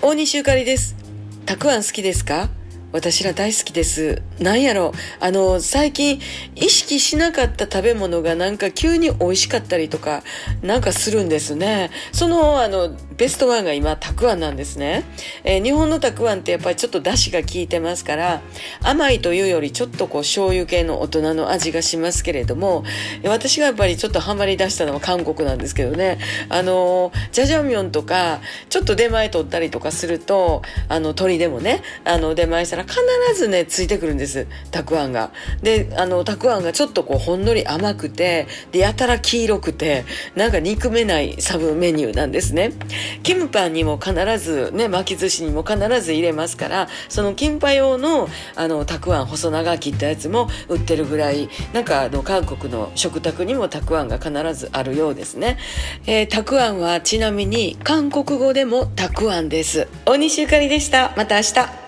大西ゆかりです。たくあん好きですか？私ら大好きです。なんやろあの、最近意識しなかった食べ物がなんか急に美味しかったりとかなんかするんですね。その、あの、ベストワンが今、たくあんなんですね。えー日本のたくあんってやっぱりちょっと出汁が効いてますから、甘いというよりちょっとこう醤油系の大人の味がしますけれども、私がやっぱりちょっとハマり出したのは韓国なんですけどね。あの、ジャジャミョンとか、ちょっと出前取ったりとかすると、あの、鶏でもね、あの、出前したら必ずね、ついてくるんです。たくあんが。で、あの、たくあんがちょっとこう、ほんのり甘くて、で、やたら黄色くて、なんか憎めないサブメニューなんですね。キムパンにも必ず、ね、巻き寿司にも必ず入れますから、そのキンパ用の、あの、たくあん細長切ったやつも売ってるぐらい、なんかあの、韓国の食卓にもたくあんが必ずあるようですね。えーたくあんはちなみに韓国語でもたくあんです。大西ゆかりでした。また明日。